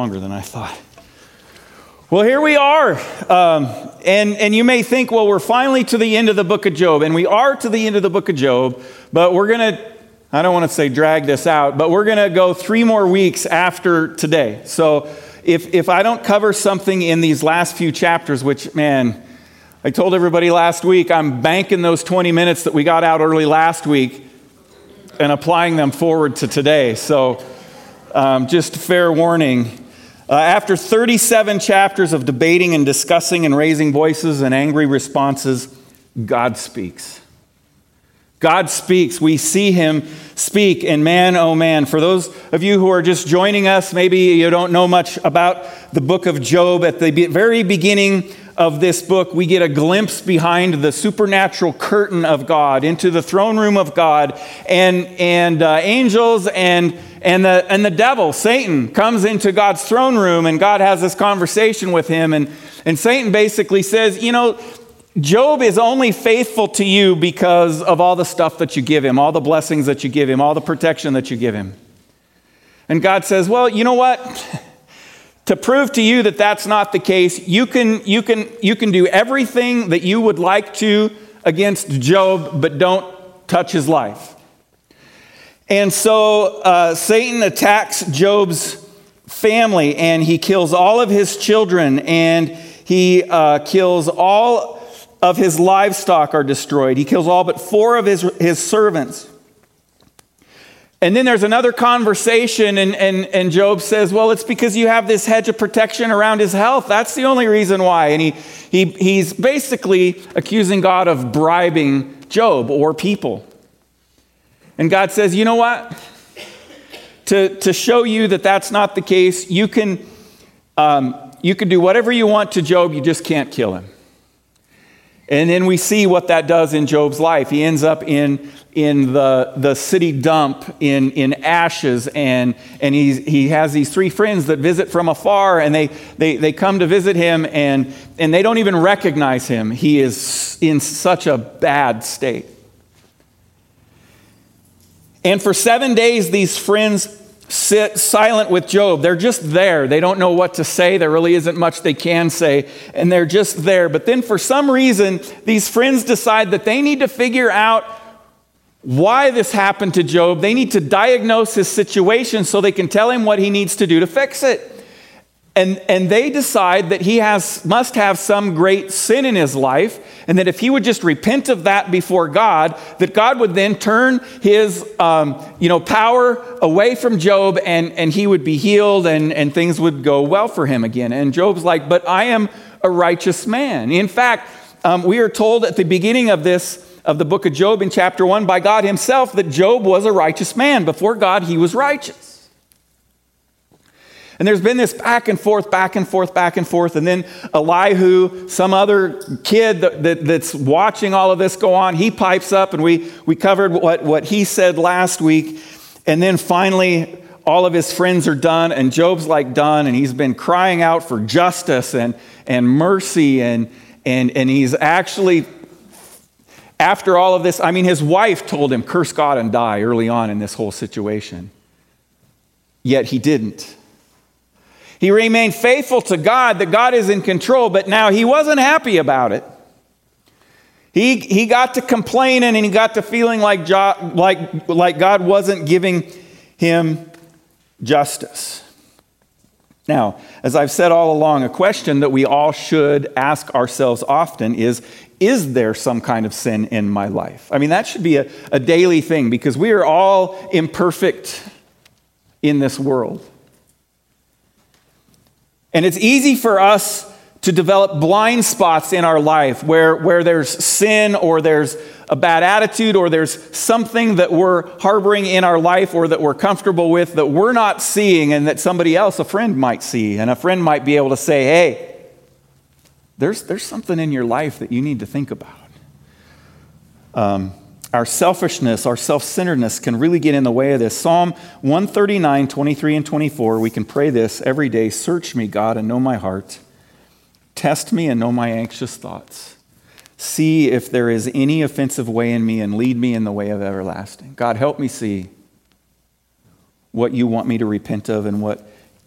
longer than I thought. Well, here we are. Um, and, and you may think, well, we're finally to the end of the book of Job. And we are to the end of the book of Job, but we're going to, I don't want to say drag this out, but we're going to go three more weeks after today. So if, if I don't cover something in these last few chapters, which, man, I told everybody last week, I'm banking those 20 minutes that we got out early last week and applying them forward to today. So um, just fair warning. Uh, after 37 chapters of debating and discussing and raising voices and angry responses, God speaks. God speaks. We see him speak. And man, oh man, for those of you who are just joining us, maybe you don't know much about the book of Job. At the very beginning of this book, we get a glimpse behind the supernatural curtain of God into the throne room of God, and, and uh, angels and, and, the, and the devil, Satan, comes into God's throne room, and God has this conversation with him. And, and Satan basically says, You know, Job is only faithful to you because of all the stuff that you give him, all the blessings that you give him, all the protection that you give him. And God says, Well, you know what? To prove to you that that's not the case, you can, you, can, you can do everything that you would like to against Job, but don't touch his life. And so uh, Satan attacks Job's family and he kills all of his children and he uh, kills all of his livestock are destroyed. He kills all but four of his, his servants. And then there's another conversation, and, and, and Job says, Well, it's because you have this hedge of protection around his health. That's the only reason why. And he, he, he's basically accusing God of bribing Job or people. And God says, You know what? To, to show you that that's not the case, you can, um, you can do whatever you want to Job, you just can't kill him. And then we see what that does in Job's life. He ends up in, in the, the city dump in, in ashes, and, and he's, he has these three friends that visit from afar, and they, they, they come to visit him, and, and they don't even recognize him. He is in such a bad state. And for seven days, these friends sit silent with Job. They're just there. They don't know what to say. There really isn't much they can say, and they're just there. But then, for some reason, these friends decide that they need to figure out why this happened to Job. They need to diagnose his situation so they can tell him what he needs to do to fix it. And, and they decide that he has, must have some great sin in his life, and that if he would just repent of that before God, that God would then turn his um, you know, power away from Job and, and he would be healed and, and things would go well for him again. And Job's like, But I am a righteous man. In fact, um, we are told at the beginning of this, of the book of Job in chapter 1 by God himself that Job was a righteous man. Before God, he was righteous. And there's been this back and forth, back and forth, back and forth. And then Elihu, some other kid that, that, that's watching all of this go on, he pipes up, and we, we covered what, what he said last week. And then finally, all of his friends are done, and Job's like done, and he's been crying out for justice and, and mercy, and, and, and he's actually, after all of this, I mean, his wife told him, curse God and die early on in this whole situation. Yet he didn't. He remained faithful to God, that God is in control, but now he wasn't happy about it. He, he got to complaining and he got to feeling like, jo- like, like God wasn't giving him justice. Now, as I've said all along, a question that we all should ask ourselves often is Is there some kind of sin in my life? I mean, that should be a, a daily thing because we are all imperfect in this world. And it's easy for us to develop blind spots in our life where, where there's sin or there's a bad attitude or there's something that we're harboring in our life or that we're comfortable with that we're not seeing and that somebody else, a friend, might see. And a friend might be able to say, hey, there's, there's something in your life that you need to think about. Um, our selfishness, our self centeredness can really get in the way of this. Psalm 139, 23, and 24, we can pray this every day Search me, God, and know my heart. Test me and know my anxious thoughts. See if there is any offensive way in me and lead me in the way of everlasting. God, help me see what you want me to repent of and what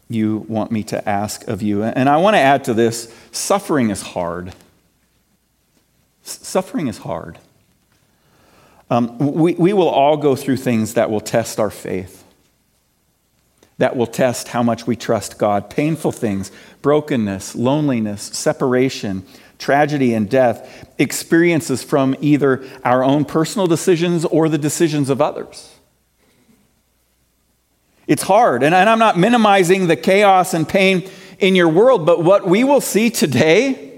you want me to ask of you. And I want to add to this suffering is hard. Suffering is hard. Um, we, we will all go through things that will test our faith, that will test how much we trust God. Painful things, brokenness, loneliness, separation, tragedy, and death, experiences from either our own personal decisions or the decisions of others. It's hard. And, and I'm not minimizing the chaos and pain in your world, but what we will see today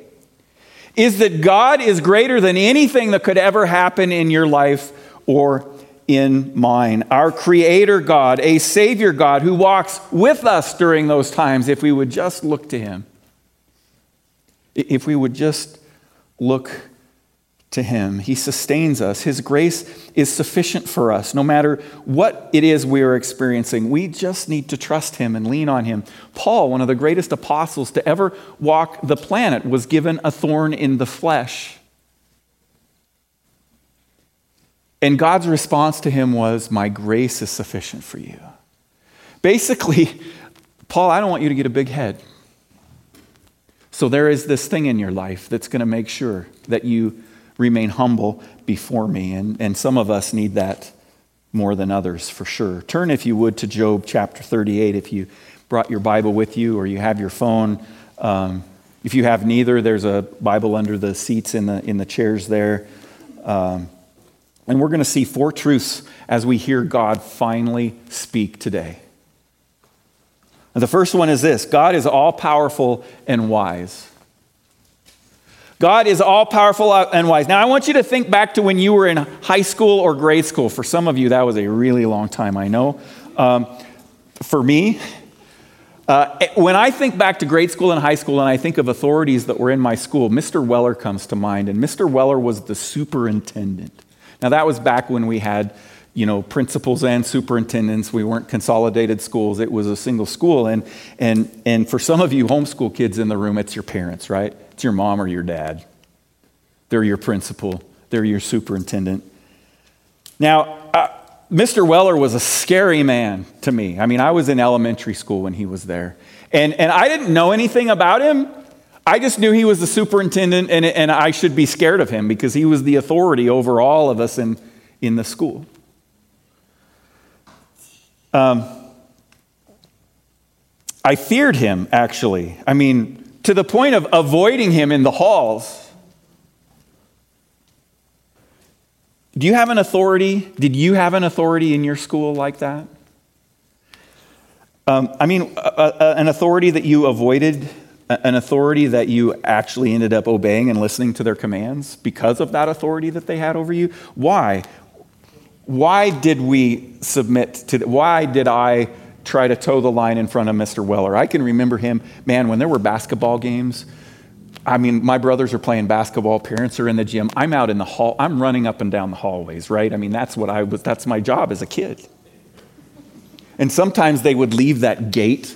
is that God is greater than anything that could ever happen in your life or in mine. Our Creator God, a Savior God who walks with us during those times, if we would just look to Him. If we would just look to Him. He sustains us. His grace is sufficient for us, no matter what it is we are experiencing. We just need to trust Him and lean on Him. Paul, one of the greatest apostles to ever walk the planet, was given a thorn in the flesh. And God's response to him was, My grace is sufficient for you. Basically, Paul, I don't want you to get a big head. So there is this thing in your life that's going to make sure that you remain humble before me. And, and some of us need that more than others, for sure. Turn, if you would, to Job chapter 38 if you brought your Bible with you or you have your phone. Um, if you have neither, there's a Bible under the seats in the, in the chairs there. Um, and we're going to see four truths as we hear God finally speak today. And the first one is this God is all powerful and wise. God is all powerful and wise. Now, I want you to think back to when you were in high school or grade school. For some of you, that was a really long time, I know. Um, for me, uh, when I think back to grade school and high school and I think of authorities that were in my school, Mr. Weller comes to mind. And Mr. Weller was the superintendent. Now, that was back when we had you know, principals and superintendents. We weren't consolidated schools. It was a single school. And, and, and for some of you homeschool kids in the room, it's your parents, right? It's your mom or your dad. They're your principal, they're your superintendent. Now, uh, Mr. Weller was a scary man to me. I mean, I was in elementary school when he was there. And, and I didn't know anything about him. I just knew he was the superintendent and, and I should be scared of him because he was the authority over all of us in, in the school. Um, I feared him, actually. I mean, to the point of avoiding him in the halls. Do you have an authority? Did you have an authority in your school like that? Um, I mean, an authority that you avoided, an authority that you actually ended up obeying and listening to their commands because of that authority that they had over you? Why? why did we submit to, why did I try to toe the line in front of Mr. Weller? I can remember him, man, when there were basketball games. I mean, my brothers are playing basketball, parents are in the gym. I'm out in the hall, I'm running up and down the hallways, right? I mean, that's what I was, that's my job as a kid. And sometimes they would leave that gate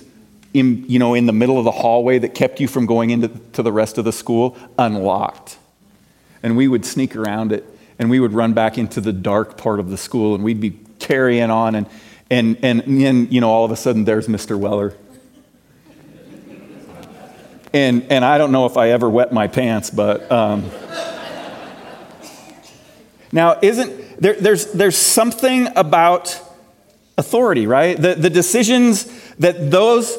in, you know, in the middle of the hallway that kept you from going into to the rest of the school unlocked. And we would sneak around it and we would run back into the dark part of the school and we'd be carrying on and and and then you know all of a sudden there's Mr. Weller. And and I don't know if I ever wet my pants, but um, now isn't there, there's there's something about authority, right? The the decisions that those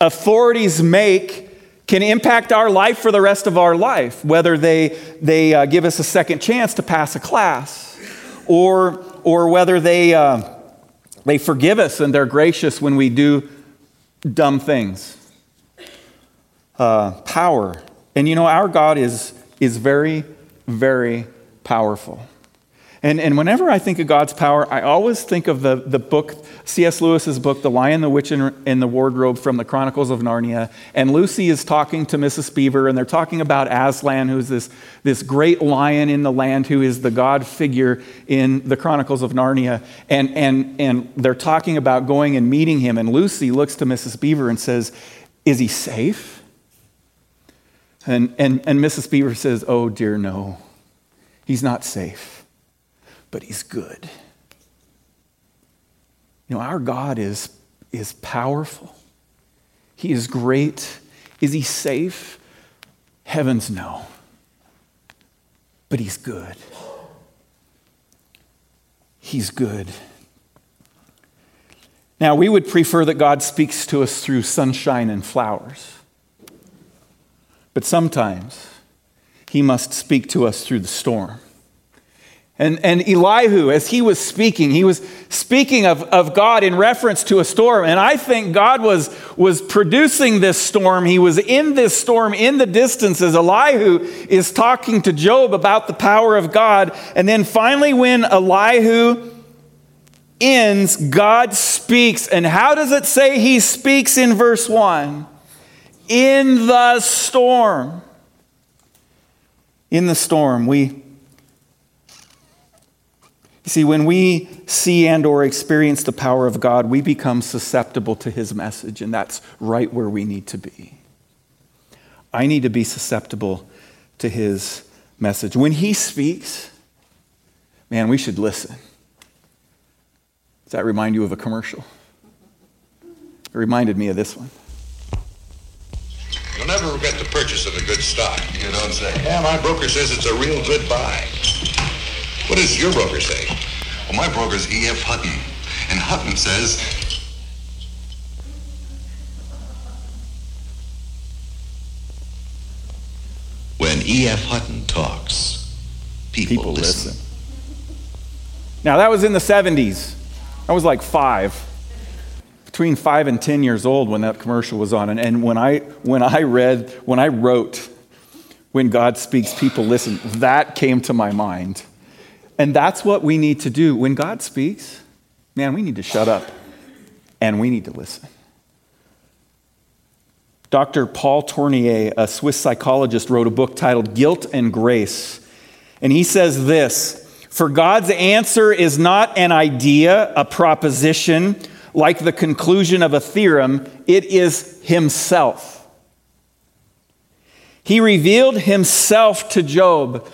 authorities make can impact our life for the rest of our life, whether they, they uh, give us a second chance to pass a class or, or whether they, uh, they forgive us and they're gracious when we do dumb things. Uh, power. And you know, our God is, is very, very powerful. And, and whenever I think of God's power, I always think of the, the book, C.S. Lewis's book, The Lion, the Witch, and the Wardrobe from the Chronicles of Narnia. And Lucy is talking to Mrs. Beaver, and they're talking about Aslan, who's this, this great lion in the land who is the God figure in the Chronicles of Narnia. And, and, and they're talking about going and meeting him. And Lucy looks to Mrs. Beaver and says, Is he safe? And, and, and Mrs. Beaver says, Oh, dear, no. He's not safe but he's good. You know, our God is, is powerful, He is great. Is He safe? Heavens, no. But He's good. He's good. Now, we would prefer that God speaks to us through sunshine and flowers. But sometimes he must speak to us through the storm. And, and Elihu, as he was speaking, he was speaking of, of God in reference to a storm. And I think God was, was producing this storm. He was in this storm in the distance as Elihu is talking to Job about the power of God. And then finally, when Elihu ends, God speaks. And how does it say he speaks in verse 1? In the storm. In the storm, we you see, when we see and or experience the power of God, we become susceptible to his message, and that's right where we need to be. I need to be susceptible to his message. When he speaks, man, we should listen. Does that remind you of a commercial? It reminded me of this one. You'll never regret the purchase of a good stock. You don't say. Yeah, my broker says it's a real good buy. What does your broker say? Well, my broker's E.F. Hutton. And Hutton says... When E.F. Hutton talks, people, People listen. listen. Now, that was in the 70s. I was like five, between five and 10 years old when that commercial was on. And, and when, I, when I read, when I wrote, When God Speaks, People Listen, that came to my mind. And that's what we need to do. When God speaks, man, we need to shut up and we need to listen. Dr. Paul Tournier, a Swiss psychologist, wrote a book titled Guilt and Grace. And he says this For God's answer is not an idea, a proposition, like the conclusion of a theorem, it is Himself. He revealed Himself to Job.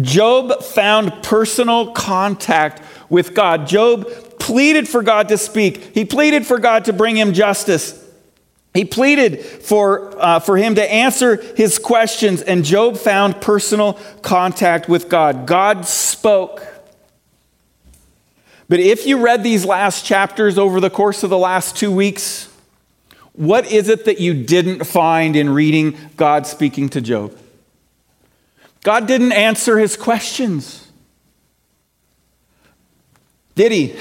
Job found personal contact with God. Job pleaded for God to speak, he pleaded for God to bring him justice. He pleaded for, uh, for him to answer his questions, and Job found personal contact with God. God spoke. But if you read these last chapters over the course of the last two weeks, what is it that you didn't find in reading God speaking to Job? God didn't answer his questions. Did he?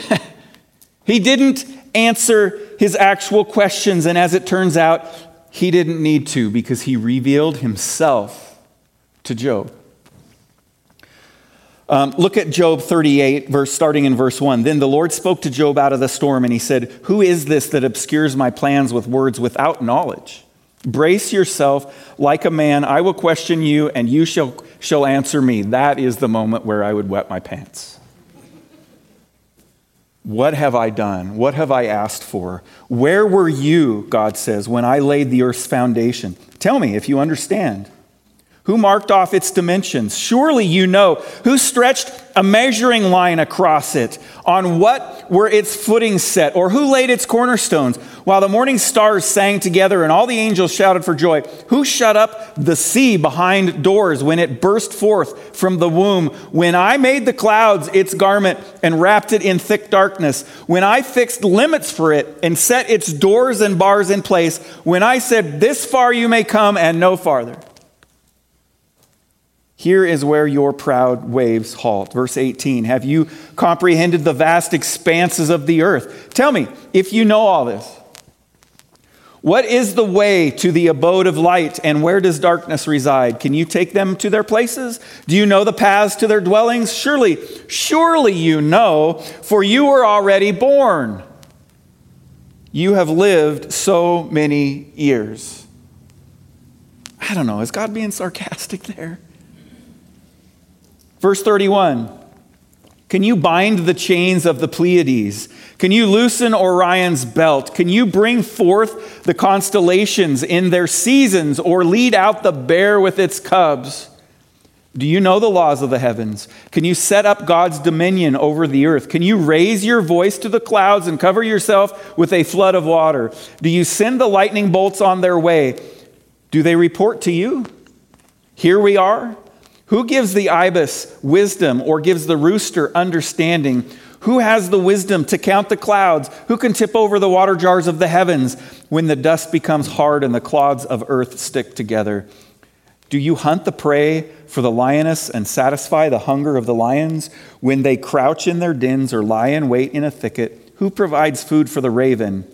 he didn't answer his actual questions, and as it turns out, he didn't need to because he revealed himself to Job. Um, look at Job 38, verse, starting in verse 1. Then the Lord spoke to Job out of the storm, and he said, Who is this that obscures my plans with words without knowledge? Brace yourself like a man. I will question you, and you shall, shall answer me. That is the moment where I would wet my pants. What have I done? What have I asked for? Where were you, God says, when I laid the earth's foundation? Tell me if you understand. Who marked off its dimensions? Surely you know. Who stretched a measuring line across it? On what were its footings set? Or who laid its cornerstones? While the morning stars sang together and all the angels shouted for joy, who shut up the sea behind doors when it burst forth from the womb? When I made the clouds its garment and wrapped it in thick darkness, when I fixed limits for it and set its doors and bars in place, when I said, This far you may come and no farther. Here is where your proud waves halt. Verse 18 Have you comprehended the vast expanses of the earth? Tell me, if you know all this, what is the way to the abode of light, and where does darkness reside? Can you take them to their places? Do you know the paths to their dwellings? Surely, surely you know, for you were already born. You have lived so many years. I don't know, is God being sarcastic there? Verse 31 Can you bind the chains of the Pleiades? Can you loosen Orion's belt? Can you bring forth the constellations in their seasons or lead out the bear with its cubs? Do you know the laws of the heavens? Can you set up God's dominion over the earth? Can you raise your voice to the clouds and cover yourself with a flood of water? Do you send the lightning bolts on their way? Do they report to you? Here we are. Who gives the ibis wisdom or gives the rooster understanding? Who has the wisdom to count the clouds? Who can tip over the water jars of the heavens when the dust becomes hard and the clods of earth stick together? Do you hunt the prey for the lioness and satisfy the hunger of the lions when they crouch in their dens or lie in wait in a thicket? Who provides food for the raven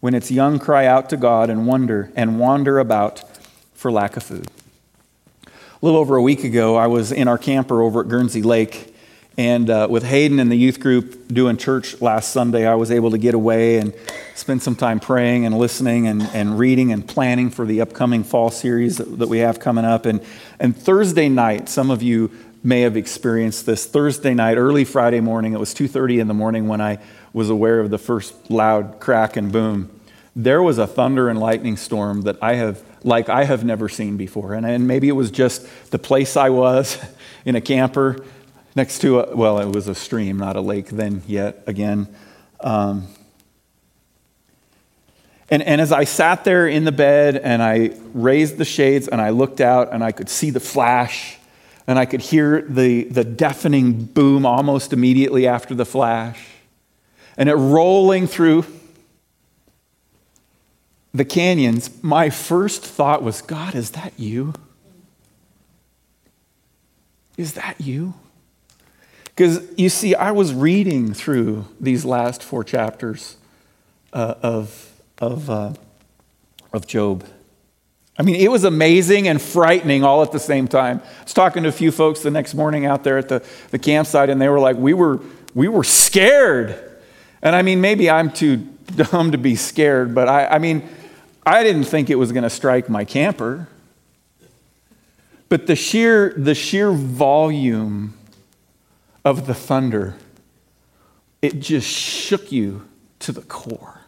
when its young cry out to God and wonder and wander about for lack of food? Little over a week ago, I was in our camper over at Guernsey Lake and uh, with Hayden and the youth group doing church last Sunday, I was able to get away and spend some time praying and listening and, and reading and planning for the upcoming fall series that, that we have coming up. And, and Thursday night, some of you may have experienced this. Thursday night, early Friday morning, it was 2.30 in the morning when I was aware of the first loud crack and boom. There was a thunder and lightning storm that I have, like I have never seen before. And, and maybe it was just the place I was in a camper next to a, well, it was a stream, not a lake then yet again. Um, and, and as I sat there in the bed and I raised the shades and I looked out and I could see the flash and I could hear the, the deafening boom almost immediately after the flash and it rolling through the canyons, my first thought was, God, is that you? Is that you? Because you see, I was reading through these last four chapters uh, of, of, uh, of Job. I mean, it was amazing and frightening all at the same time. I was talking to a few folks the next morning out there at the, the campsite, and they were like, we were, we were scared. And I mean, maybe I'm too dumb to be scared, but I, I mean, I didn't think it was going to strike my camper. But the sheer, the sheer volume of the thunder, it just shook you to the core.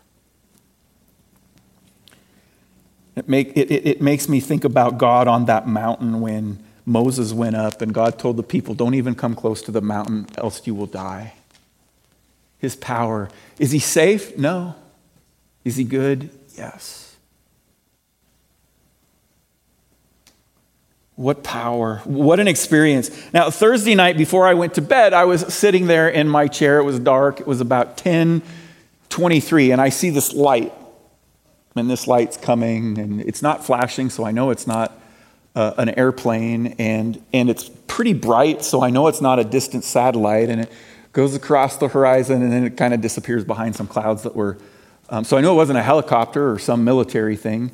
It, make, it, it, it makes me think about God on that mountain when Moses went up and God told the people, Don't even come close to the mountain, else you will die. His power. Is he safe? No. Is he good? Yes. What power. What an experience. Now, Thursday night before I went to bed, I was sitting there in my chair. It was dark. It was about 10 23, and I see this light. And this light's coming, and it's not flashing, so I know it's not uh, an airplane. And, and it's pretty bright, so I know it's not a distant satellite. And it goes across the horizon, and then it kind of disappears behind some clouds that were. Um, so I know it wasn't a helicopter or some military thing.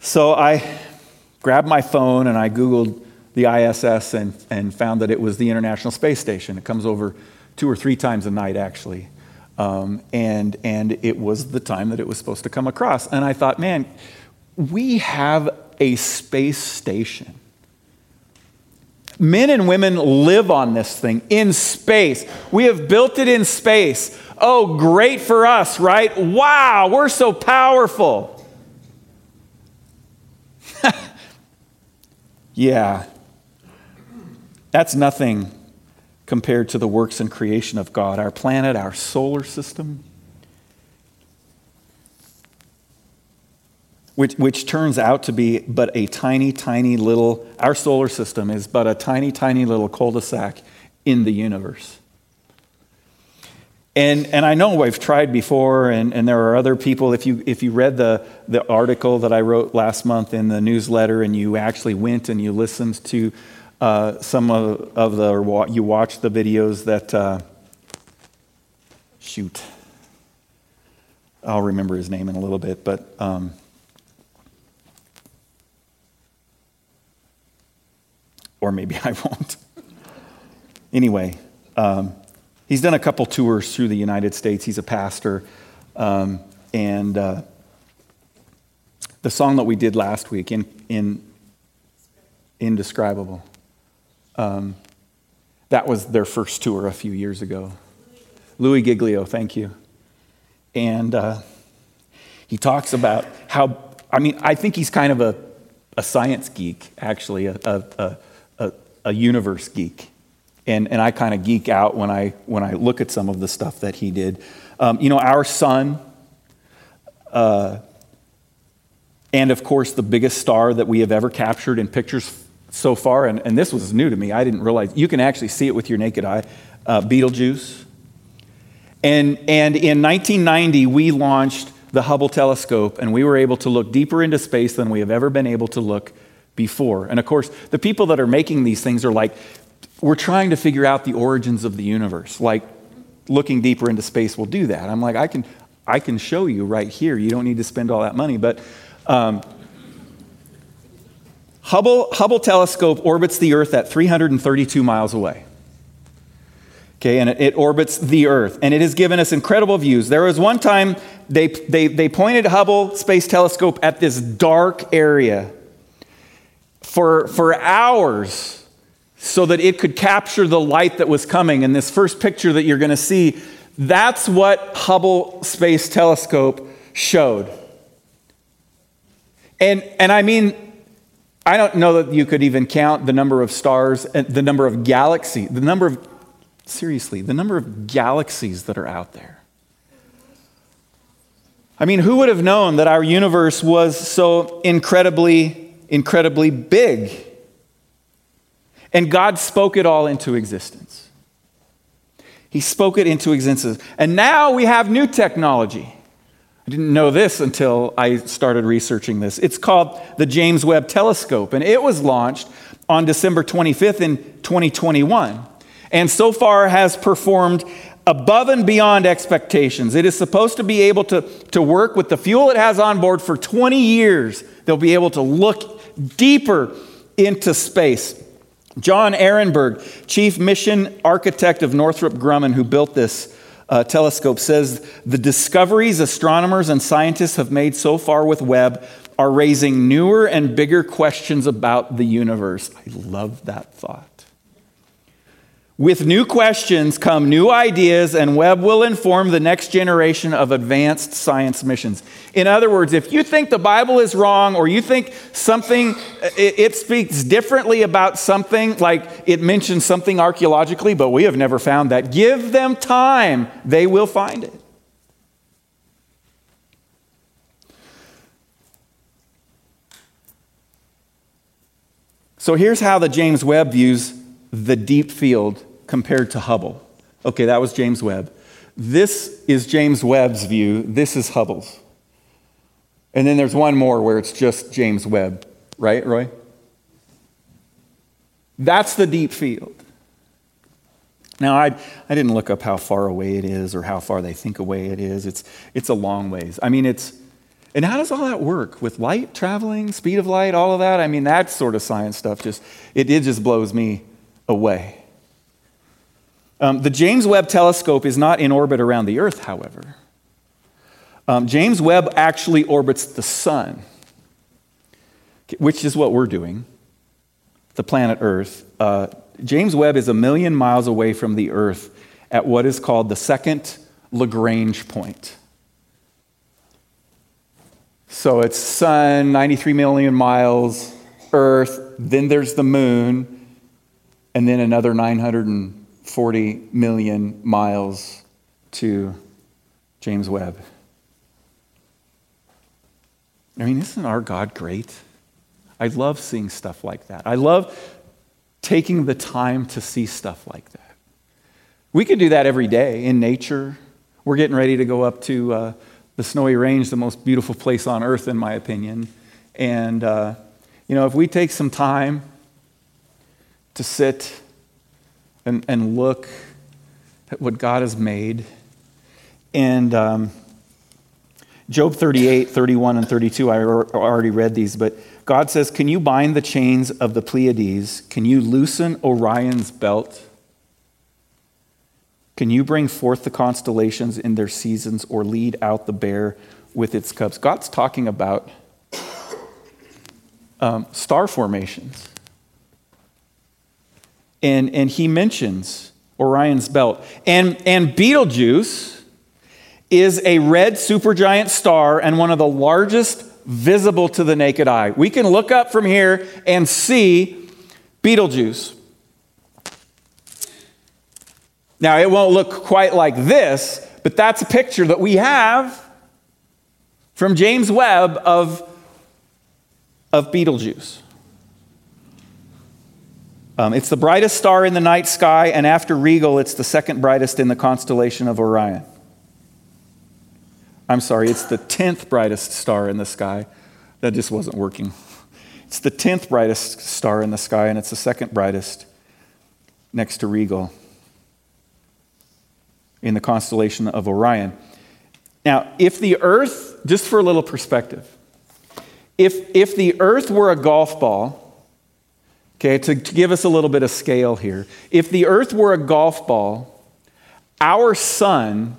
So I grabbed my phone and I Googled the ISS and, and found that it was the International Space Station. It comes over two or three times a night, actually. Um, and, and it was the time that it was supposed to come across. And I thought, man, we have a space station. Men and women live on this thing in space. We have built it in space. Oh, great for us, right? Wow, we're so powerful. Yeah, that's nothing compared to the works and creation of God. Our planet, our solar system, which, which turns out to be but a tiny, tiny little, our solar system is but a tiny, tiny little cul de sac in the universe. And, and I know I've tried before, and, and there are other people. If you, if you read the, the article that I wrote last month in the newsletter and you actually went and you listened to uh, some of, of the, or you watched the videos that, uh, shoot, I'll remember his name in a little bit, but um, or maybe I won't. anyway, um, He's done a couple tours through the United States. He's a pastor. Um, and uh, the song that we did last week, in, in Indescribable, um, that was their first tour a few years ago. Louie Giglio, thank you. And uh, he talks about how, I mean, I think he's kind of a, a science geek, actually, a, a, a, a universe geek. And, and I kind of geek out when I, when I look at some of the stuff that he did. Um, you know, our sun, uh, and of course, the biggest star that we have ever captured in pictures so far, and, and this was new to me, I didn't realize, you can actually see it with your naked eye, uh, Betelgeuse. And, and in 1990, we launched the Hubble telescope, and we were able to look deeper into space than we have ever been able to look before. And of course, the people that are making these things are like, we're trying to figure out the origins of the universe. Like, looking deeper into space will do that. I'm like, I can, I can show you right here. You don't need to spend all that money. But um, Hubble, Hubble telescope orbits the Earth at 332 miles away. Okay, and it, it, orbits the Earth, and it has given us incredible views. There was one time they, they, they pointed Hubble Space Telescope at this dark area for, for hours so that it could capture the light that was coming. And this first picture that you're going to see, that's what Hubble Space Telescope showed. And, and I mean, I don't know that you could even count the number of stars, uh, the number of galaxies, the number of Seriously, the number of galaxies that are out there. I mean, who would have known that our universe was so incredibly, incredibly big? And God spoke it all into existence. He spoke it into existence. And now we have new technology. I didn't know this until I started researching this. It's called the James Webb Telescope, and it was launched on December 25th in 2021 and so far has performed above and beyond expectations. It is supposed to be able to, to work with the fuel it has on board for 20 years. They'll be able to look deeper into space. Jon Arenberg, chief mission architect of Northrop Grumman, who built this uh, telescope, says the discoveries astronomers and scientists have made so far with Webb are raising newer and bigger questions about the universe. I love that thought. With new questions come new ideas, and Webb will inform the next generation of advanced science missions. In other words, if you think the Bible is wrong or you think something, it, speaks differently about something, like it mentions something archaeologically, but we have never found that, give them time, they will find it. So here's how the James Webb views the deep field compared to Hubble. Okay, that was James Webb. This is James Webb's view. This is Hubble's. And then there's one more where it's just James Webb, right, Roy? That's the deep field. Now, I, I didn't look up how far away it is or how far they think away it is. It's, it's a long ways. I mean, it's, and how does all that work with light traveling, speed of light, all of that? I mean, that sort of science stuff just, it, it just blows me away. Um, the James Webb telescope is not in orbit around the Earth, however. Um, James Webb actually orbits the sun, which is what we're doing, the planet Earth. Uh, James Webb is a million miles away from the Earth at what is called the second Lagrange point. So it's sun, 93 million miles, Earth, then there's the moon, and then another 940 million miles to James Webb. I mean, isn't our God great? I love seeing stuff like that. I love taking the time to see stuff like that. We could do that every day in nature. We're getting ready to go up to uh, the Snowy Range, the most beautiful place on earth, in my opinion. And, uh, you know, if we take some time to sit and, and look at what God has made. And um, Job 38, 31, and 32, I already read these, but God says, Can you bind the chains of the Pleiades? Can you loosen Orion's belt? Can you bring forth the constellations in their seasons or lead out the bear with its cubs? God's talking about um, star formations and, and he mentions Orion's belt. And, and Betelgeuse is a red supergiant star and one of the largest visible to the naked eye. We can look up from here and see Betelgeuse. Now, it won't look quite like this, but that's a picture that we have from James Webb of, of Betelgeuse. Um, it's the brightest star in the night sky, and after Rigel, it's the second brightest in the constellation of Orion. I'm sorry, it's the 10th brightest star in the sky. That just wasn't working. It's the 10th brightest star in the sky, and it's the second brightest next to Rigel in the constellation of Orion. Now, if the Earth, just for a little perspective, if, if the Earth were a golf ball, okay, to, to give us a little bit of scale here, if the Earth were a golf ball, our sun,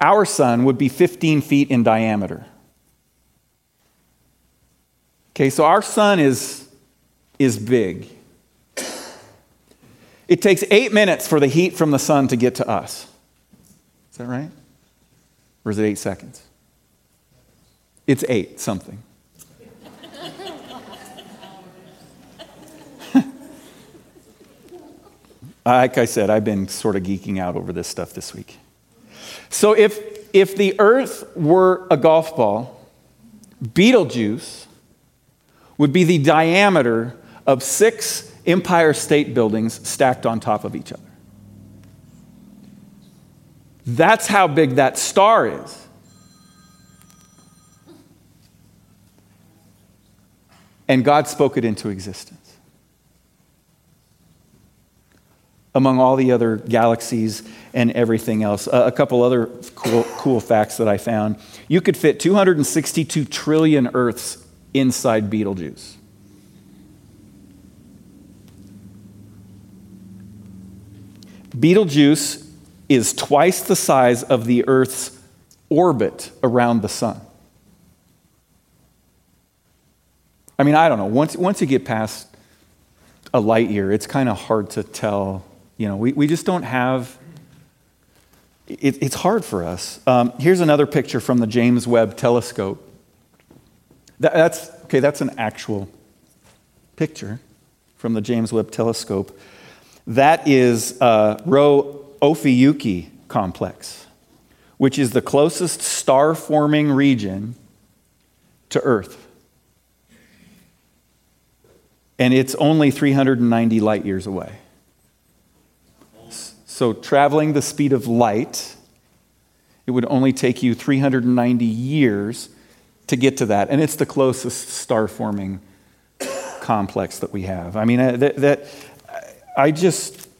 our sun would be 15 feet in diameter. Okay, so our sun is, is big. It takes eight minutes for the heat from the sun to get to us. Is that right? Or is it eight seconds? It's eight something. Like I said, I've been sort of geeking out over this stuff this week. So if, if the earth were a golf ball, Betelgeuse would be the diameter of six Empire State Buildings stacked on top of each other. That's how big that star is. And God spoke it into existence. Among all the other galaxies and everything else. a couple other cool, cool facts that I found. You could fit 262 trillion Earths inside Betelgeuse. Betelgeuse is twice the size of the Earth's orbit around the sun. I mean, I don't know. Once, once you get past a light year, it's kind of hard to tell. You know, we, we just don't have, it, it's hard for us. Um, here's another picture from the James Webb telescope. That, that's, okay, that's an actual picture from the James Webb telescope. That is uh, Rho Ophiuchi complex, which is the closest star forming region to Earth. And it's only 390 light years away. So, traveling the speed of light, it would only take you 390 years to get to that. And it's the closest star forming complex that we have. I mean, uh, that, that I just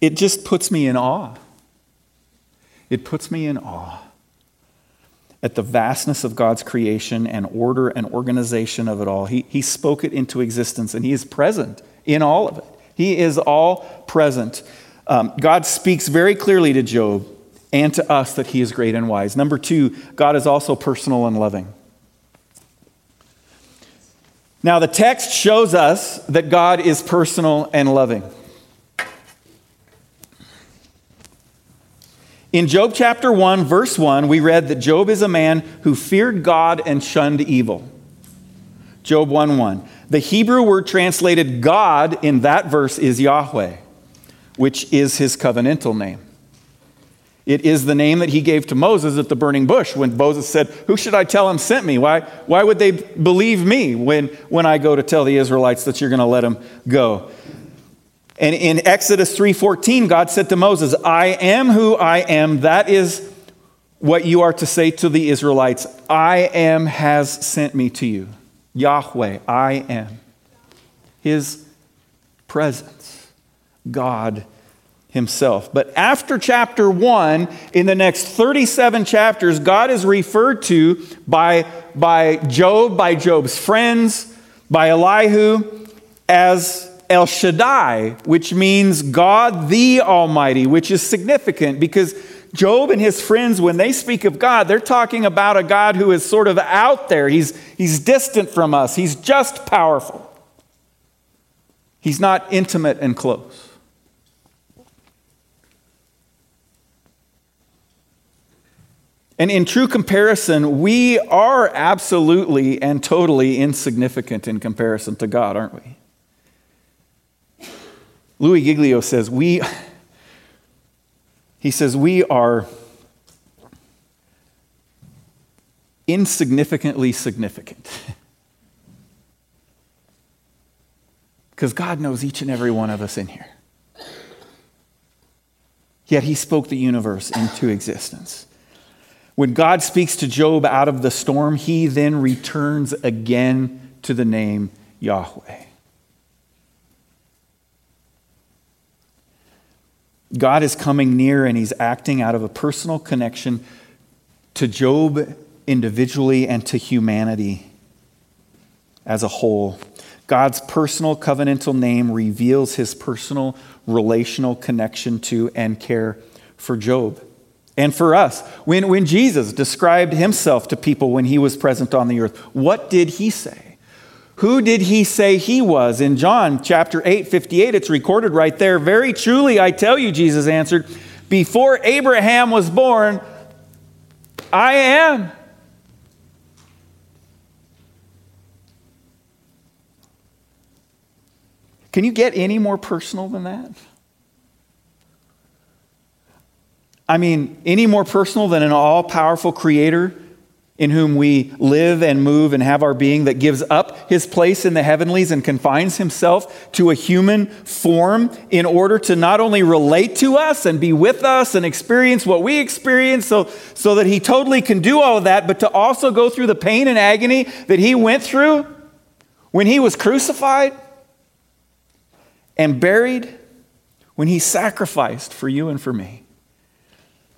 it just puts me in awe. It puts me in awe at the vastness of God's creation and order and organization of it all. He, he spoke it into existence and He is present in all of it. He is all present. Um, God speaks very clearly to Job and to us that He is great and wise. Number two, God is also personal and loving. Now, the text shows us that God is personal and loving. In Job chapter 1, verse 1, we read that Job is a man who feared God and shunned evil. Job 1 1. The Hebrew word translated God in that verse is Yahweh, which is his covenantal name. It is the name that he gave to Moses at the burning bush when Moses said, Who should I tell him sent me? Why, why would they believe me when, when I go to tell the Israelites that you're going to let them go? And in Exodus 3:14, God said to Moses, "I am who I am." That is what you are to say to the Israelites. I am has sent me to you. Yahweh, I am. His presence, God himself. But after chapter 1, in the next 37 chapters, God is referred to by, by Job, by Job's friends, by Elihu, as El Shaddai, which means God the Almighty, which is significant because Job and his friends, when they speak of God, they're talking about a God who is sort of out there. He's, he's distant from us, he's just powerful. He's not intimate and close. And in true comparison, we are absolutely and totally insignificant in comparison to God, aren't we? Louie Giglio says, we, He says, We are insignificantly significant. Because God knows each and every one of us in here. Yet he spoke the universe into existence. When God speaks to Job out of the storm, he then returns again to the name Yahweh. God is coming near and he's acting out of a personal connection to Job individually and to humanity as a whole. God's personal covenantal name reveals his personal relational connection to and care for Job and for us. When, when Jesus described himself to people when he was present on the earth, what did he say? Who did he say he was? In John chapter 8, 58, it's recorded right there. Very truly, I tell you, Jesus answered, before Abraham was born, I am. Can you get any more personal than that? I mean, any more personal than an all powerful creator in whom we live and move and have our being that gives up his place in the heavenlies and confines himself to a human form in order to not only relate to us and be with us and experience what we experience so, so that he totally can do all of that, but to also go through the pain and agony that he went through when he was crucified and buried, when he sacrificed for you and for me,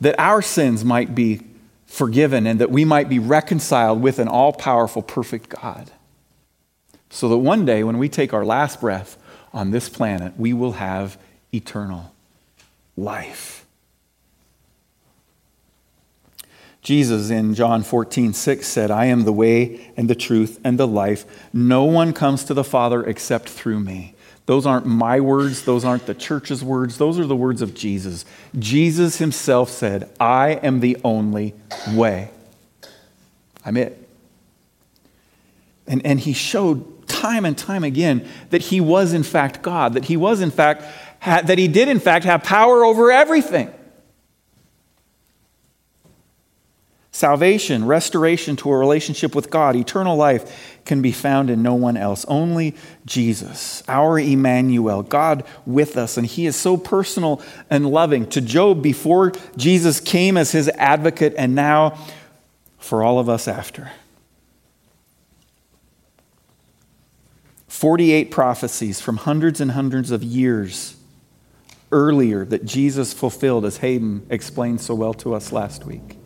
that our sins might be forgiven and that we might be reconciled with an all powerful, perfect God. So that one day, when we take our last breath on this planet, we will have eternal life. Jesus in John 14, 6 said, I am the way and the truth and the life. No one comes to the Father except through me. Those aren't my words. Those aren't the church's words. Those are the words of Jesus. Jesus himself said, I am the only way. I'm it. And, and he showed time and time again that he was, in fact, God, that he was, in fact, that he did, in fact, have power over everything. Salvation, restoration to a relationship with God, eternal life can be found in no one else. Only Jesus, our Emmanuel, God with us. And He is so personal and loving to Job before Jesus came as his advocate, and now for all of us after. 48 prophecies from hundreds and hundreds of years earlier that Jesus fulfilled, as Hayden explained so well to us last week.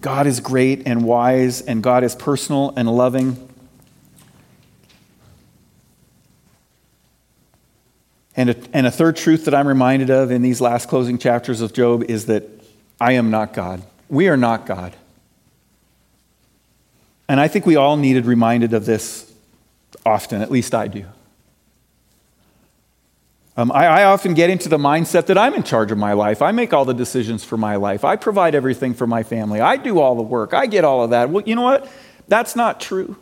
God is great and wise, and God is personal and loving. And a, and a third truth that I'm reminded of in these last closing chapters of Job is that I am not God. We are not God. And I think we all needed reminded of this often, at least I do. Um, I, I, often get into the mindset that I'm in charge of my life. I make all the decisions for my life. I provide everything for my family. I do all the work. I get all of that. Well, you know what? That's not true.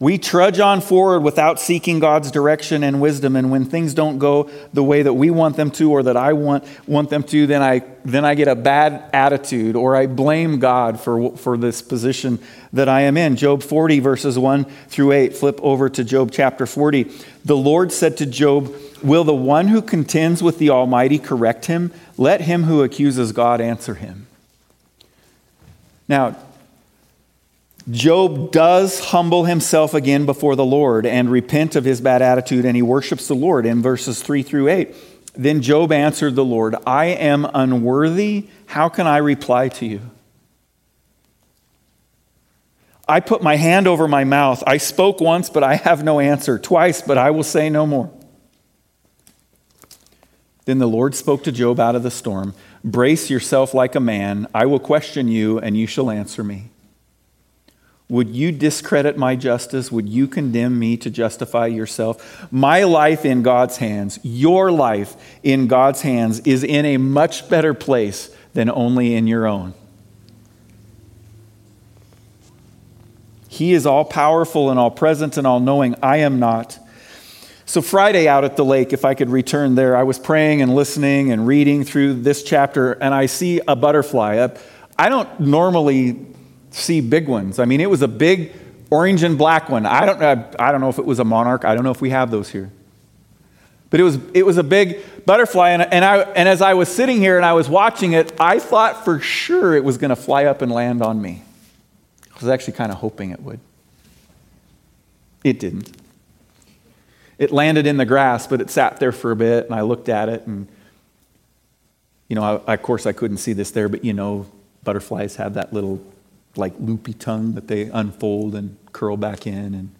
We trudge on forward without seeking God's direction and wisdom. And when things don't go the way that we want them to or that I want, want them to, then I, then I get a bad attitude or I blame God for, for this position that I am in. Job 40, verses 1 through 8. Flip over to Job chapter 40. The Lord said to Job, Will the one who contends with the Almighty correct him? Let him who accuses God answer him. Now, Job does humble himself again before the Lord and repent of his bad attitude, and he worships the Lord in verses 3 through 8. Then Job answered the Lord, I am unworthy. How can I reply to you? I put my hand over my mouth. I spoke once, but I have no answer. Twice, but I will say no more. Then the Lord spoke to Job out of the storm Brace yourself like a man. I will question you, and you shall answer me. Would you discredit my justice? Would you condemn me to justify yourself? My life in God's hands, your life in God's hands, is in a much better place than only in your own. He is all powerful and all present and all knowing. I am not. So, Friday out at the lake, if I could return there, I was praying and listening and reading through this chapter, and I see a butterfly. I don't normally see big ones. I mean, it was a big orange and black one. I don't, I don't know if it was a monarch. I don't know if we have those here. But it was, it was a big butterfly, and, and, I, and as I was sitting here and I was watching it, I thought for sure it was going to fly up and land on me. I was actually kind of hoping it would. It didn't. It landed in the grass, but it sat there for a bit, and I looked at it, and, you know, I, of course I couldn't see this there, but you know, butterflies have that little, like, loopy tongue that they unfold and curl back in, and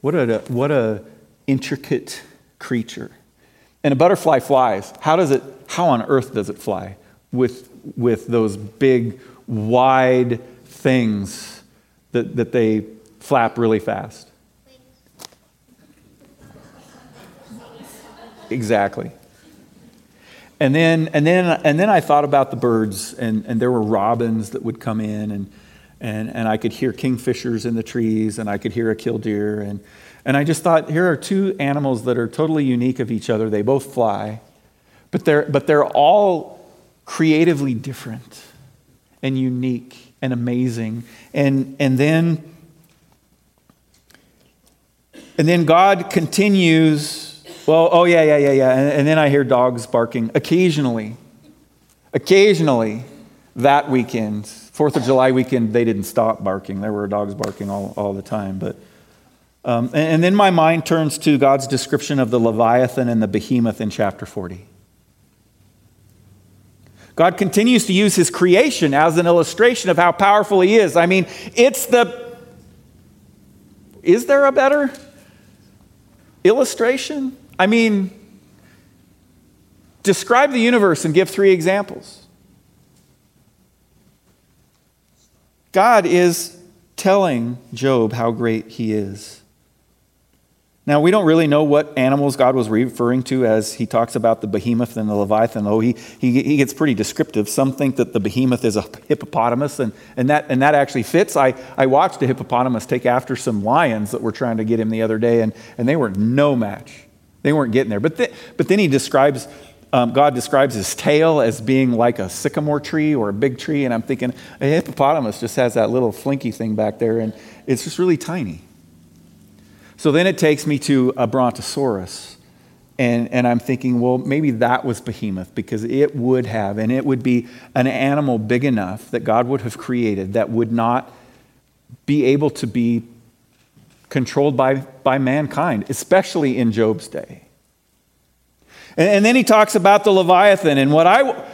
what a, what a intricate creature. And a butterfly flies. How does it, how on earth does it fly? With, with those big, wide things that, that they flap really fast. Exactly. And then, and then, and then I thought about the birds, and, and there were robins that would come in, and, and, and I could hear kingfishers in the trees, and I could hear a killdeer, and, and I just thought, here are two animals that are totally unique of each other. They both fly, but they're, but they're all creatively different and unique and amazing. And, and then and then God continues, well, oh yeah, yeah, yeah, yeah. And, and then I hear dogs barking occasionally. Occasionally that weekend, Fourth of July weekend, they didn't stop barking. There were dogs barking all, all the time. But um, and, and then my mind turns to God's description of the Leviathan and the behemoth in chapter 40. God continues to use his creation as an illustration of how powerful he is. I mean, it's the. Is there a better illustration? I mean, describe the universe and give three examples. God is telling Job how great he is. Now, we don't really know what animals God was referring to as he talks about the behemoth and the leviathan, though he, he, he gets pretty descriptive. Some think that the behemoth is a hippopotamus, and, and, that, and that actually fits. I, I watched a hippopotamus take after some lions that were trying to get him the other day, and, and they were no match. They weren't getting there. But, th- but then he describes, um, God describes his tail as being like a sycamore tree or a big tree, and I'm thinking a hippopotamus just has that little flinky thing back there, and it's just really tiny. So then it takes me to a brontosaurus. And, and I'm thinking, well, maybe that was behemoth because it would have, and it would be an animal big enough that God would have created that would not be able to be controlled by, by mankind, especially in Job's day. And, and then he talks about the Leviathan. And what I,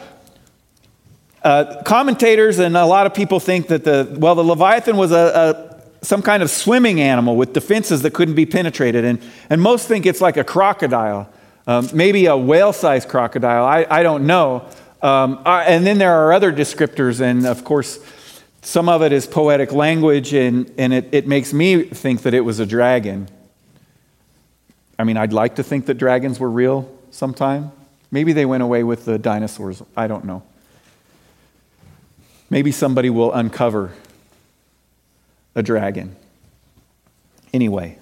uh, commentators and a lot of people think that the, well, the Leviathan was a, a some kind of swimming animal with defenses that couldn't be penetrated. And, and most think it's like a crocodile, um, maybe a whale sized crocodile. I, I don't know. Um, uh, and then there are other descriptors, and of course, some of it is poetic language, and, and it, it makes me think that it was a dragon. I mean, I'd like to think that dragons were real sometime. Maybe they went away with the dinosaurs. I don't know. Maybe somebody will uncover a dragon. Anyway.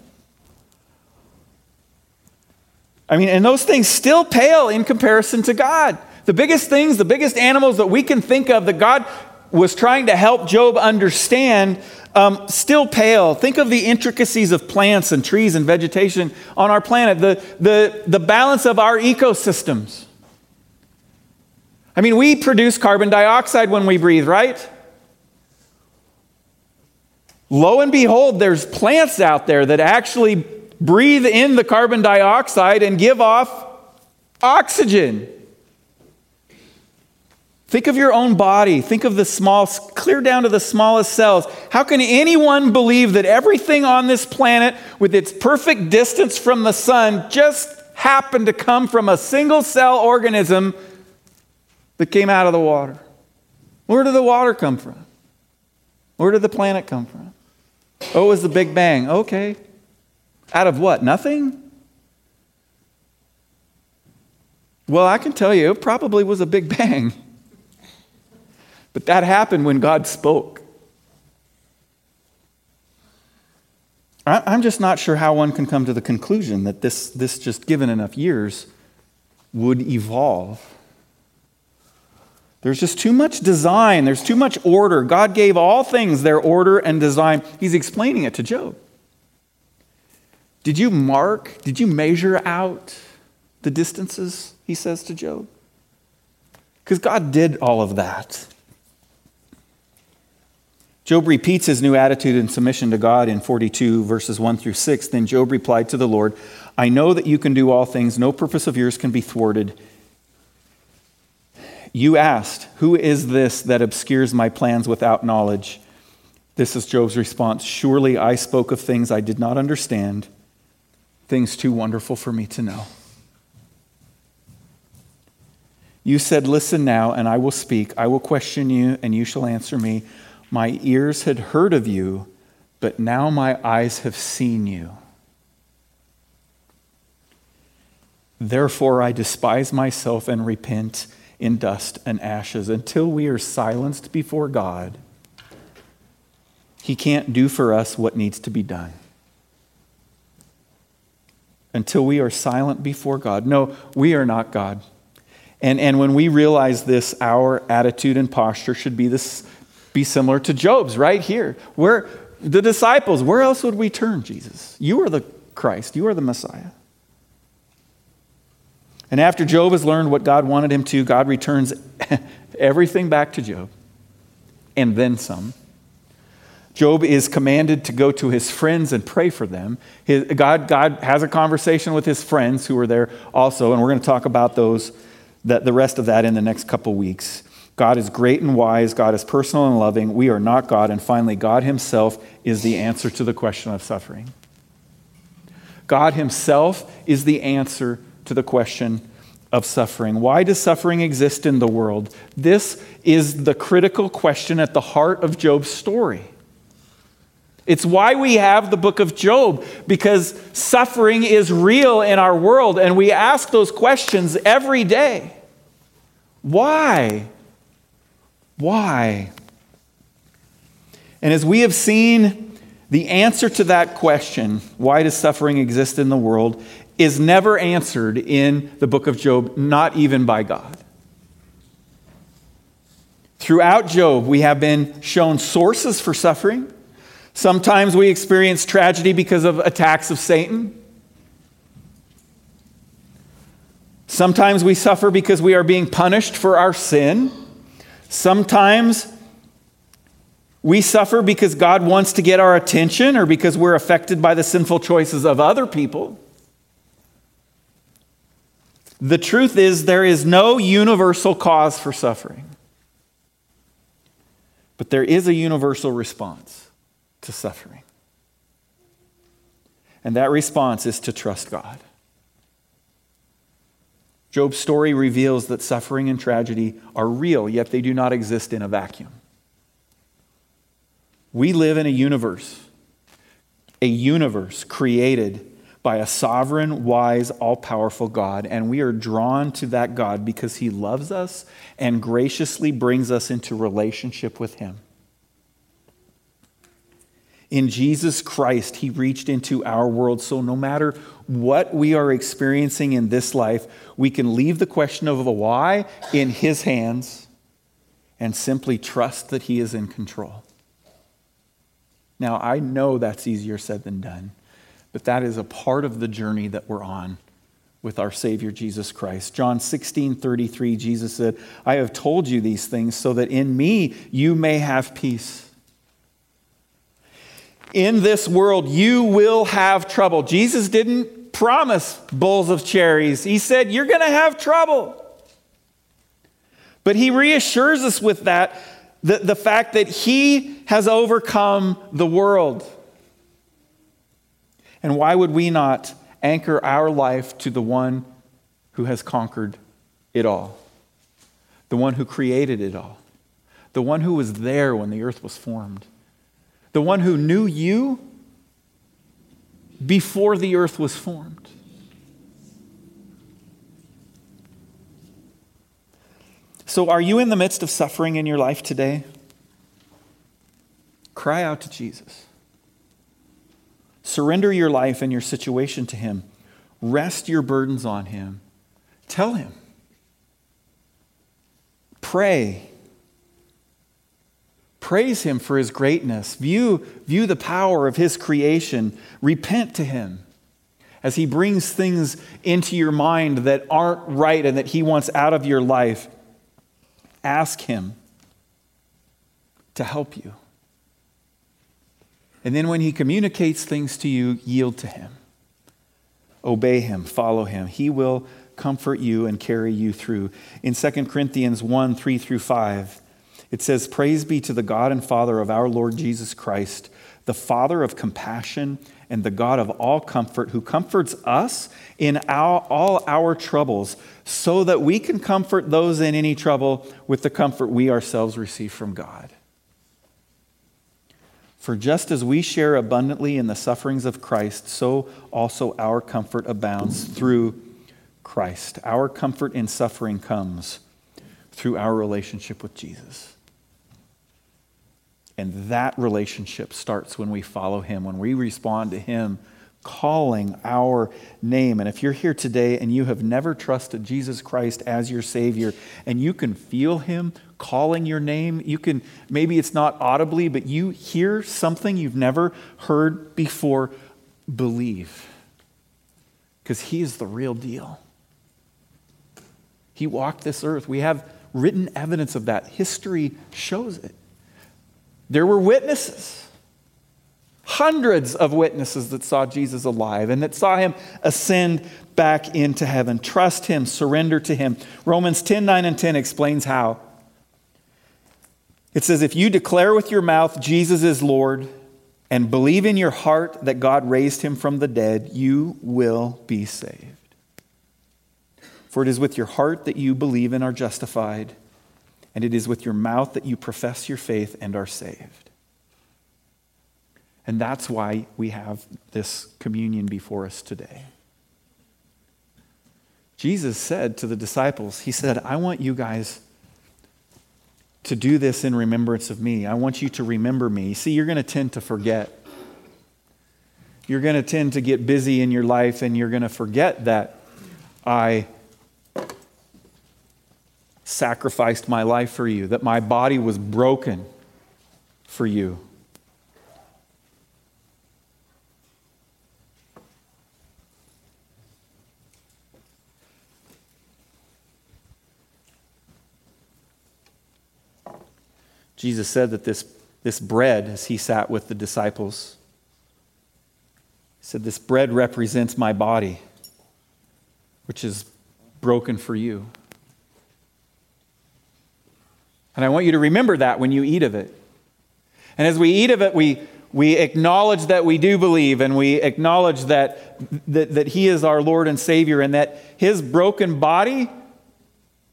I mean, and those things still pale in comparison to God. The biggest things, the biggest animals that we can think of that God was trying to help Job understand um, still pale. Think of the intricacies of plants and trees and vegetation on our planet, the, the, the balance of our ecosystems. I mean, we produce carbon dioxide when we breathe, right? Lo and behold, there's plants out there that actually breathe in the carbon dioxide and give off oxygen. Think of your own body. Think of the small, clear down to the smallest cells. How can anyone believe that everything on this planet, with its perfect distance from the sun, just happened to come from a single cell organism that came out of the water? Where did the water come from? Where did the planet come from? Oh, it was the Big Bang. Okay. Out of what? Nothing? Well, I can tell you, it probably was a Big Bang. But that happened when God spoke. I'm just not sure how one can come to the conclusion that this, this just given enough years, would evolve. There's just too much design, there's too much order. God gave all things their order and design. He's explaining it to Job. Did you mark, did you measure out the distances? He says to Job. Because God did all of that. Job repeats his new attitude and submission to God in 42, verses 1 through 6. Then Job replied to the Lord, I know that you can do all things, no purpose of yours can be thwarted. You asked, Who is this that obscures my plans without knowledge? This is Job's response Surely I spoke of things I did not understand, things too wonderful for me to know. You said, Listen now, and I will speak. I will question you, and you shall answer me. My ears had heard of you, but now my eyes have seen you. Therefore, I despise myself and repent in dust and ashes. Until we are silenced before God, He can't do for us what needs to be done. Until we are silent before God. No, we are not God. And, and when we realize this, our attitude and posture should be this be similar to Job's right here. Where the disciples, where else would we turn, Jesus? You are the Christ, you are the Messiah. And after Job has learned what God wanted him to, God returns everything back to Job and then some. Job is commanded to go to his friends and pray for them. His, God, God has a conversation with his friends who are there also, and we're going to talk about those, that, the rest of that in the next couple weeks. God is great and wise. God is personal and loving. We are not God. And finally, God Himself is the answer to the question of suffering. God Himself is the answer to the question of suffering. Why does suffering exist in the world? This is the critical question at the heart of Job's story. It's why we have the book of Job, because suffering is real in our world, and we ask those questions every day. Why? Why? And as we have seen, the answer to that question, why does suffering exist in the world, is never answered in the book of Job, not even by God. Throughout Job, we have been shown sources for suffering. Sometimes we experience tragedy because of attacks of Satan. Sometimes we suffer because we are being punished for our sin. Sometimes we suffer because God wants to get our attention or because we're affected by the sinful choices of other people. The truth is, there is no universal cause for suffering, but there is a universal response to suffering. And that response is to trust God. Job's story reveals that suffering and tragedy are real, yet they do not exist in a vacuum. We live in a universe, a universe created by a sovereign, wise, all powerful God, and we are drawn to that God because he loves us and graciously brings us into relationship with him. In Jesus Christ, He reached into our world. So, no matter what we are experiencing in this life, we can leave the question of the why in His hands and simply trust that He is in control. Now, I know that's easier said than done, but that is a part of the journey that we're on with our Savior Jesus Christ. John 16 33, Jesus said, I have told you these things so that in me you may have peace in this world you will have trouble. Jesus didn't promise bowls of cherries, He said, You're going to have trouble. But He reassures us with that the, the fact that He has overcome the world. And why would we not anchor our life to the one who has conquered it all? The one who created it all, the one who was there when the earth was formed the one who knew you before the earth was formed. So, are you in the midst of suffering in your life today? Cry out to Jesus. Surrender your life and your situation to Him. Rest your burdens on Him. Tell Him. Pray. Praise Him for His greatness. View, view the power of His creation. Repent to Him as He brings things into your mind that aren't right and that He wants out of your life. Ask Him to help you. And then when He communicates things to you, yield to Him. Obey Him, follow Him. He will comfort you and carry you through. In 2 Corinthians 1 3 through 5, it says, Praise be to the God and Father of our Lord Jesus Christ, the Father of compassion and the God of all comfort, who comforts us in our, all our troubles, so that we can comfort those in any trouble with the comfort we ourselves receive from God. For just as we share abundantly in the sufferings of Christ, so also our comfort abounds through Christ. Our comfort in suffering comes through our relationship with Jesus. And that relationship starts when we follow Him, when we respond to Him calling our name. And if you're here today and you have never trusted Jesus Christ as your Savior, and you can feel Him calling your name, you can, maybe it's not audibly, but you hear something you've never heard before, believe. Because He is the real deal. He walked this earth. We have written evidence of that. History shows it. There were witnesses, hundreds of witnesses that saw Jesus alive and that saw him ascend back into heaven. Trust him, surrender to him. Romans 10 9 and 10 explains how. It says, If you declare with your mouth Jesus is Lord and believe in your heart that God raised him from the dead, you will be saved. For it is with your heart that you believe and are justified and it is with your mouth that you profess your faith and are saved. And that's why we have this communion before us today. Jesus said to the disciples, He said, I want you guys to do this in remembrance of me. I want you to remember me. See, you're going to tend to forget. You're going to tend to get busy in your life and you're going to forget that I sacrificed my life for you, that my body was broken for you. Jesus said that this, this bread, as he sat with the disciples, said, This bread represents my body, which is broken for you. And I want you to remember that when you eat of it. And as we eat of it, we, we acknowledge that we do believe and we acknowledge that, that, that He is our Lord and Savior and that His broken body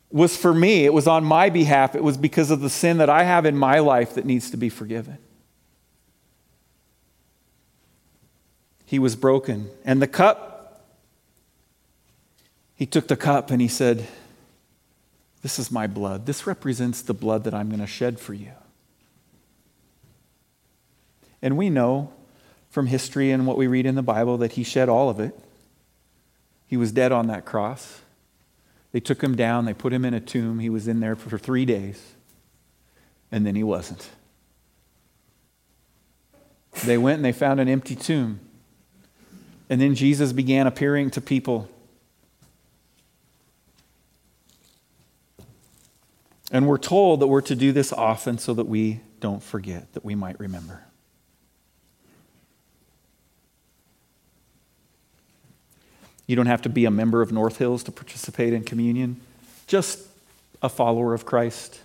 was for me. It was on my behalf. It was because of the sin that I have in my life that needs to be forgiven. He was broken. And the cup, He took the cup and He said, this is my blood. This represents the blood that I'm going to shed for you. And we know from history and what we read in the Bible that he shed all of it. He was dead on that cross. They took him down, they put him in a tomb. He was in there for three days, and then he wasn't. They went and they found an empty tomb. And then Jesus began appearing to people And we're told that we're to do this often so that we don't forget, that we might remember. You don't have to be a member of North Hills to participate in communion, just a follower of Christ.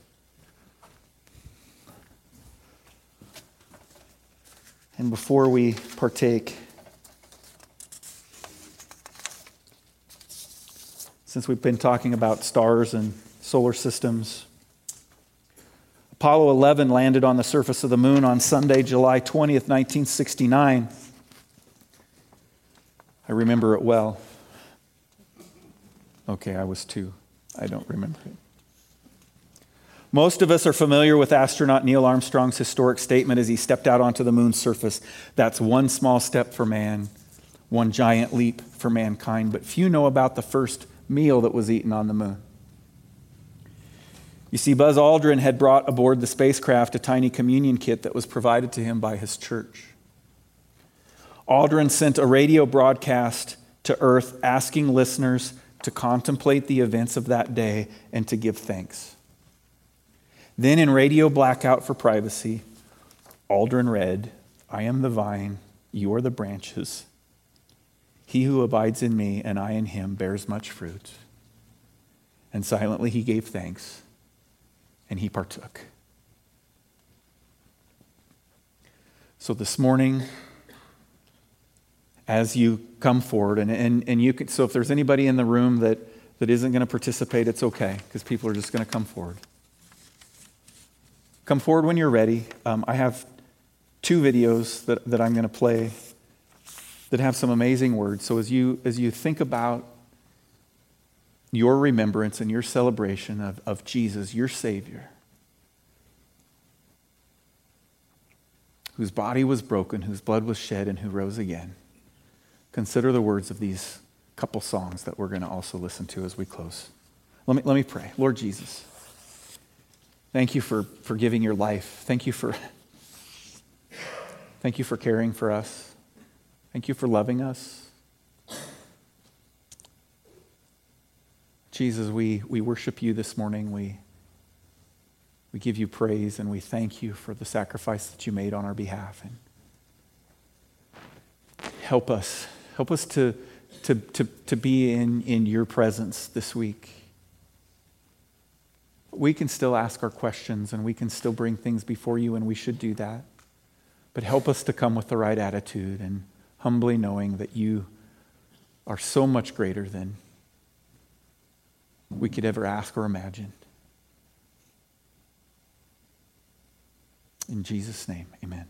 And before we partake, since we've been talking about stars and solar systems, Apollo 11 landed on the surface of the moon on Sunday, July 20th, 1969. I remember it well. Okay, I was two. I don't remember it. Most of us are familiar with astronaut Neil Armstrong's historic statement as he stepped out onto the moon's surface that's one small step for man, one giant leap for mankind. But few know about the first meal that was eaten on the moon. You see, Buzz Aldrin had brought aboard the spacecraft a tiny communion kit that was provided to him by his church. Aldrin sent a radio broadcast to Earth asking listeners to contemplate the events of that day and to give thanks. Then, in radio blackout for privacy, Aldrin read, I am the vine, you are the branches. He who abides in me and I in him bears much fruit. And silently he gave thanks and he partook. So this morning, as you come forward, and, and, and you can, so if there's anybody in the room that, that isn't going to participate, it's okay, because people are just going to come forward. Come forward when you're ready. Um, I have two videos that, that I'm going to play that have some amazing words. So as you, as you think about your remembrance and your celebration of, of Jesus, your Savior, whose body was broken, whose blood was shed, and who rose again, consider the words of these couple songs that we're going to also listen to as we close. Let me, let me pray. Lord Jesus. Thank you for, for giving your life. Thank you for thank you for caring for us. Thank you for loving us. Jesus, we, we worship you this morning. We, we give you praise and we thank you for the sacrifice that you made on our behalf. And help us. Help us to, to, to, to be in, in your presence this week we can still ask our questions and we can still bring things before you, and we should do that. But help us to come with the right attitude and humbly knowing that you are so much greater than we could ever ask or imagine. In Jesus' name, amen.